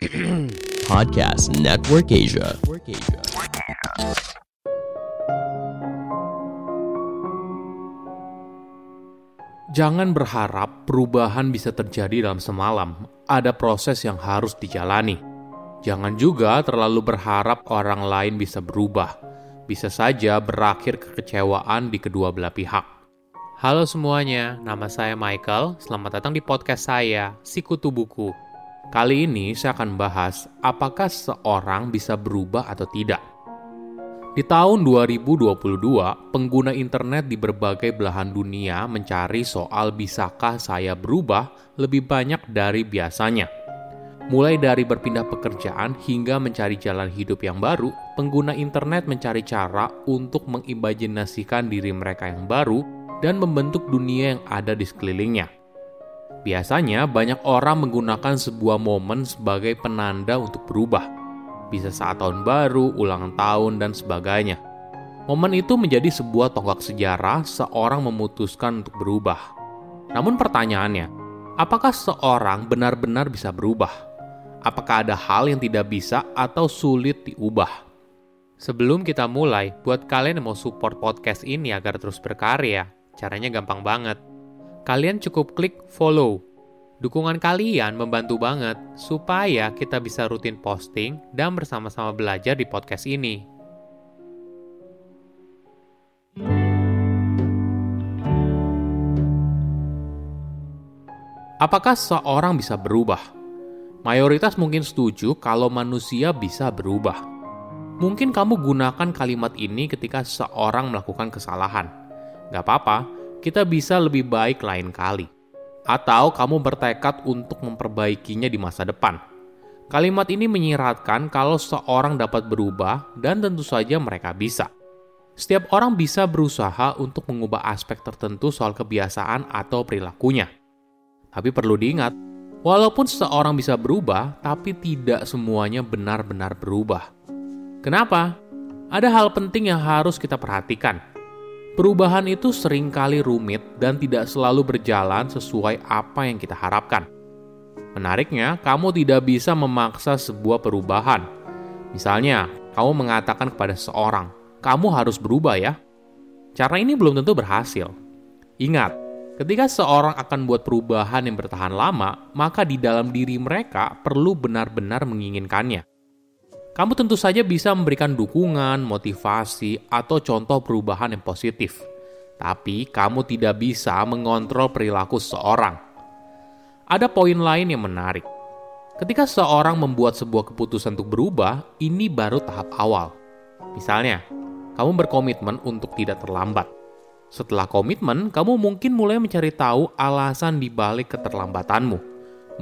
Podcast Network Asia. Jangan berharap perubahan bisa terjadi dalam semalam. Ada proses yang harus dijalani. Jangan juga terlalu berharap orang lain bisa berubah. Bisa saja berakhir kekecewaan di kedua belah pihak. Halo semuanya, nama saya Michael. Selamat datang di podcast saya, Sikutu Buku. Kali ini saya akan bahas apakah seorang bisa berubah atau tidak. Di tahun 2022, pengguna internet di berbagai belahan dunia mencari soal bisakah saya berubah lebih banyak dari biasanya. Mulai dari berpindah pekerjaan hingga mencari jalan hidup yang baru, pengguna internet mencari cara untuk mengimajinasikan diri mereka yang baru dan membentuk dunia yang ada di sekelilingnya. Biasanya, banyak orang menggunakan sebuah momen sebagai penanda untuk berubah bisa saat tahun baru, ulang tahun, dan sebagainya. Momen itu menjadi sebuah tonggak sejarah seorang memutuskan untuk berubah. Namun pertanyaannya, apakah seorang benar-benar bisa berubah? Apakah ada hal yang tidak bisa atau sulit diubah? Sebelum kita mulai, buat kalian yang mau support podcast ini agar terus berkarya, caranya gampang banget. Kalian cukup klik follow Dukungan kalian membantu banget supaya kita bisa rutin posting dan bersama-sama belajar di podcast ini. Apakah seorang bisa berubah? Mayoritas mungkin setuju kalau manusia bisa berubah. Mungkin kamu gunakan kalimat ini ketika seorang melakukan kesalahan. Gak apa-apa, kita bisa lebih baik lain kali atau kamu bertekad untuk memperbaikinya di masa depan. Kalimat ini menyiratkan kalau seorang dapat berubah dan tentu saja mereka bisa. Setiap orang bisa berusaha untuk mengubah aspek tertentu soal kebiasaan atau perilakunya. Tapi perlu diingat, walaupun seseorang bisa berubah, tapi tidak semuanya benar-benar berubah. Kenapa? Ada hal penting yang harus kita perhatikan Perubahan itu sering kali rumit dan tidak selalu berjalan sesuai apa yang kita harapkan. Menariknya, kamu tidak bisa memaksa sebuah perubahan. Misalnya, kamu mengatakan kepada seseorang, "Kamu harus berubah ya." Cara ini belum tentu berhasil. Ingat, ketika seorang akan buat perubahan yang bertahan lama, maka di dalam diri mereka perlu benar-benar menginginkannya. Kamu tentu saja bisa memberikan dukungan, motivasi, atau contoh perubahan yang positif. Tapi kamu tidak bisa mengontrol perilaku seseorang. Ada poin lain yang menarik. Ketika seseorang membuat sebuah keputusan untuk berubah, ini baru tahap awal. Misalnya, kamu berkomitmen untuk tidak terlambat. Setelah komitmen, kamu mungkin mulai mencari tahu alasan di balik keterlambatanmu.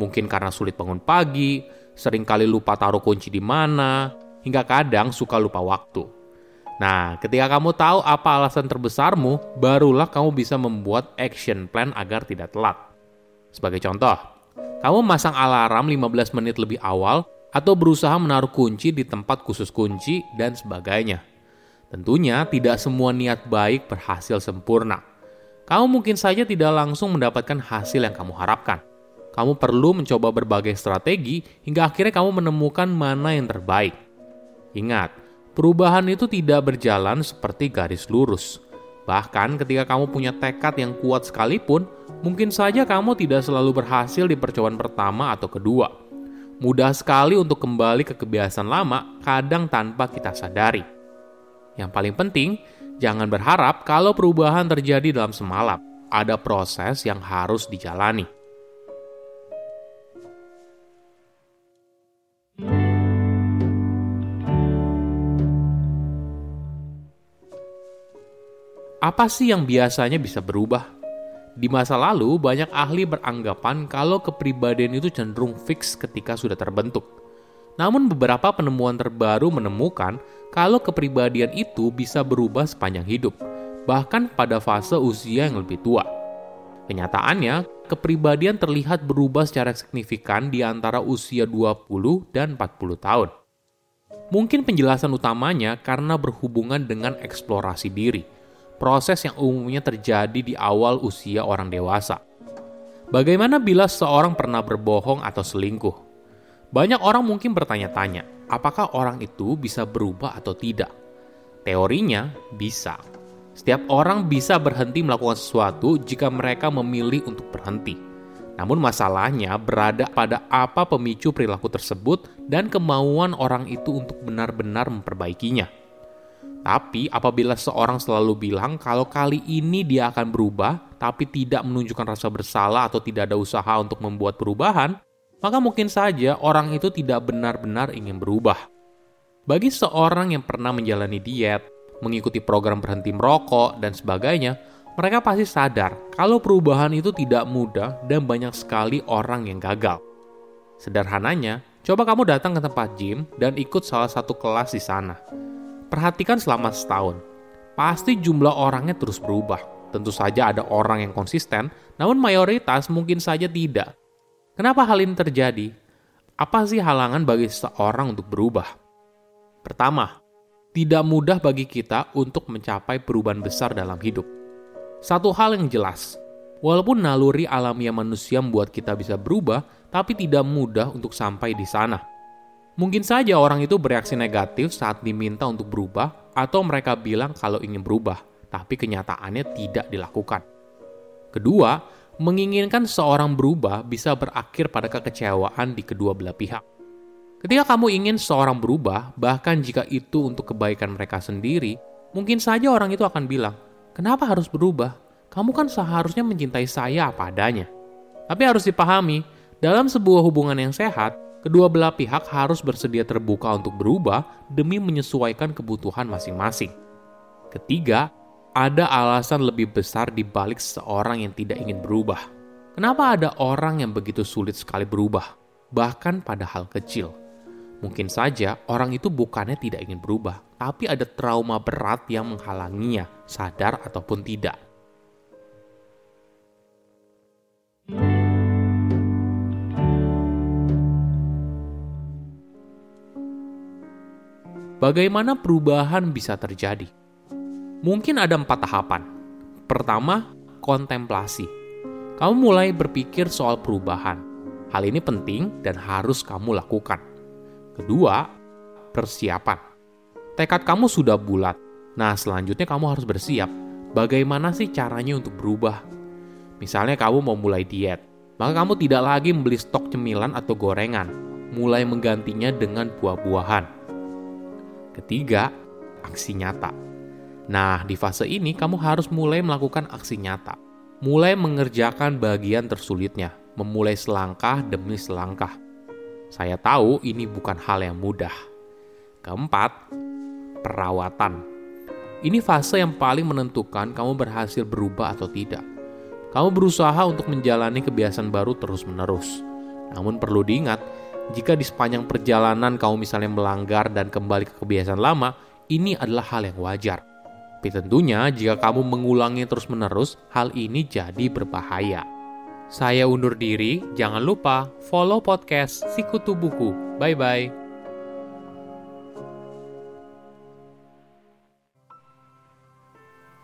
Mungkin karena sulit bangun pagi, sering kali lupa taruh kunci di mana, hingga kadang suka lupa waktu. Nah, ketika kamu tahu apa alasan terbesarmu, barulah kamu bisa membuat action plan agar tidak telat. Sebagai contoh, kamu masang alarm 15 menit lebih awal atau berusaha menaruh kunci di tempat khusus kunci dan sebagainya. Tentunya tidak semua niat baik berhasil sempurna. Kamu mungkin saja tidak langsung mendapatkan hasil yang kamu harapkan kamu perlu mencoba berbagai strategi hingga akhirnya kamu menemukan mana yang terbaik. Ingat, perubahan itu tidak berjalan seperti garis lurus. Bahkan ketika kamu punya tekad yang kuat sekalipun, mungkin saja kamu tidak selalu berhasil di percobaan pertama atau kedua. Mudah sekali untuk kembali ke kebiasaan lama, kadang tanpa kita sadari. Yang paling penting, jangan berharap kalau perubahan terjadi dalam semalam. Ada proses yang harus dijalani. Apa sih yang biasanya bisa berubah? Di masa lalu, banyak ahli beranggapan kalau kepribadian itu cenderung fix ketika sudah terbentuk. Namun beberapa penemuan terbaru menemukan kalau kepribadian itu bisa berubah sepanjang hidup, bahkan pada fase usia yang lebih tua. Kenyataannya, kepribadian terlihat berubah secara signifikan di antara usia 20 dan 40 tahun. Mungkin penjelasan utamanya karena berhubungan dengan eksplorasi diri – proses yang umumnya terjadi di awal usia orang dewasa. Bagaimana bila seorang pernah berbohong atau selingkuh? Banyak orang mungkin bertanya-tanya, apakah orang itu bisa berubah atau tidak? Teorinya bisa. Setiap orang bisa berhenti melakukan sesuatu jika mereka memilih untuk berhenti. Namun masalahnya berada pada apa pemicu perilaku tersebut dan kemauan orang itu untuk benar-benar memperbaikinya. Tapi apabila seorang selalu bilang kalau kali ini dia akan berubah, tapi tidak menunjukkan rasa bersalah atau tidak ada usaha untuk membuat perubahan, maka mungkin saja orang itu tidak benar-benar ingin berubah. Bagi seorang yang pernah menjalani diet, mengikuti program berhenti merokok, dan sebagainya, mereka pasti sadar kalau perubahan itu tidak mudah dan banyak sekali orang yang gagal. Sederhananya, coba kamu datang ke tempat gym dan ikut salah satu kelas di sana. Perhatikan selama setahun. Pasti jumlah orangnya terus berubah. Tentu saja ada orang yang konsisten, namun mayoritas mungkin saja tidak. Kenapa hal ini terjadi? Apa sih halangan bagi seseorang untuk berubah? Pertama, tidak mudah bagi kita untuk mencapai perubahan besar dalam hidup. Satu hal yang jelas, walaupun naluri alamiah manusia membuat kita bisa berubah, tapi tidak mudah untuk sampai di sana. Mungkin saja orang itu bereaksi negatif saat diminta untuk berubah, atau mereka bilang kalau ingin berubah, tapi kenyataannya tidak dilakukan. Kedua, menginginkan seorang berubah bisa berakhir pada kekecewaan di kedua belah pihak. Ketika kamu ingin seorang berubah, bahkan jika itu untuk kebaikan mereka sendiri, mungkin saja orang itu akan bilang, Kenapa harus berubah? Kamu kan seharusnya mencintai saya apa adanya. Tapi harus dipahami, dalam sebuah hubungan yang sehat, kedua belah pihak harus bersedia terbuka untuk berubah demi menyesuaikan kebutuhan masing-masing. Ketiga, ada alasan lebih besar di balik seorang yang tidak ingin berubah. Kenapa ada orang yang begitu sulit sekali berubah, bahkan pada hal kecil? Mungkin saja orang itu bukannya tidak ingin berubah, tapi ada trauma berat yang menghalanginya, sadar ataupun tidak. Bagaimana perubahan bisa terjadi? Mungkin ada empat tahapan. Pertama, kontemplasi. Kamu mulai berpikir soal perubahan. Hal ini penting dan harus kamu lakukan. Kedua, persiapan. Tekad kamu sudah bulat. Nah, selanjutnya kamu harus bersiap. Bagaimana sih caranya untuk berubah? Misalnya kamu mau mulai diet, maka kamu tidak lagi membeli stok cemilan atau gorengan, mulai menggantinya dengan buah-buahan. Ketiga, aksi nyata. Nah, di fase ini kamu harus mulai melakukan aksi nyata. Mulai mengerjakan bagian tersulitnya, memulai selangkah demi selangkah saya tahu ini bukan hal yang mudah. Keempat, perawatan. Ini fase yang paling menentukan kamu berhasil berubah atau tidak. Kamu berusaha untuk menjalani kebiasaan baru terus-menerus. Namun perlu diingat, jika di sepanjang perjalanan kamu misalnya melanggar dan kembali ke kebiasaan lama, ini adalah hal yang wajar. Tapi tentunya jika kamu mengulangi terus-menerus, hal ini jadi berbahaya. Saya undur diri, jangan lupa follow podcast Sikutu Buku. Bye-bye.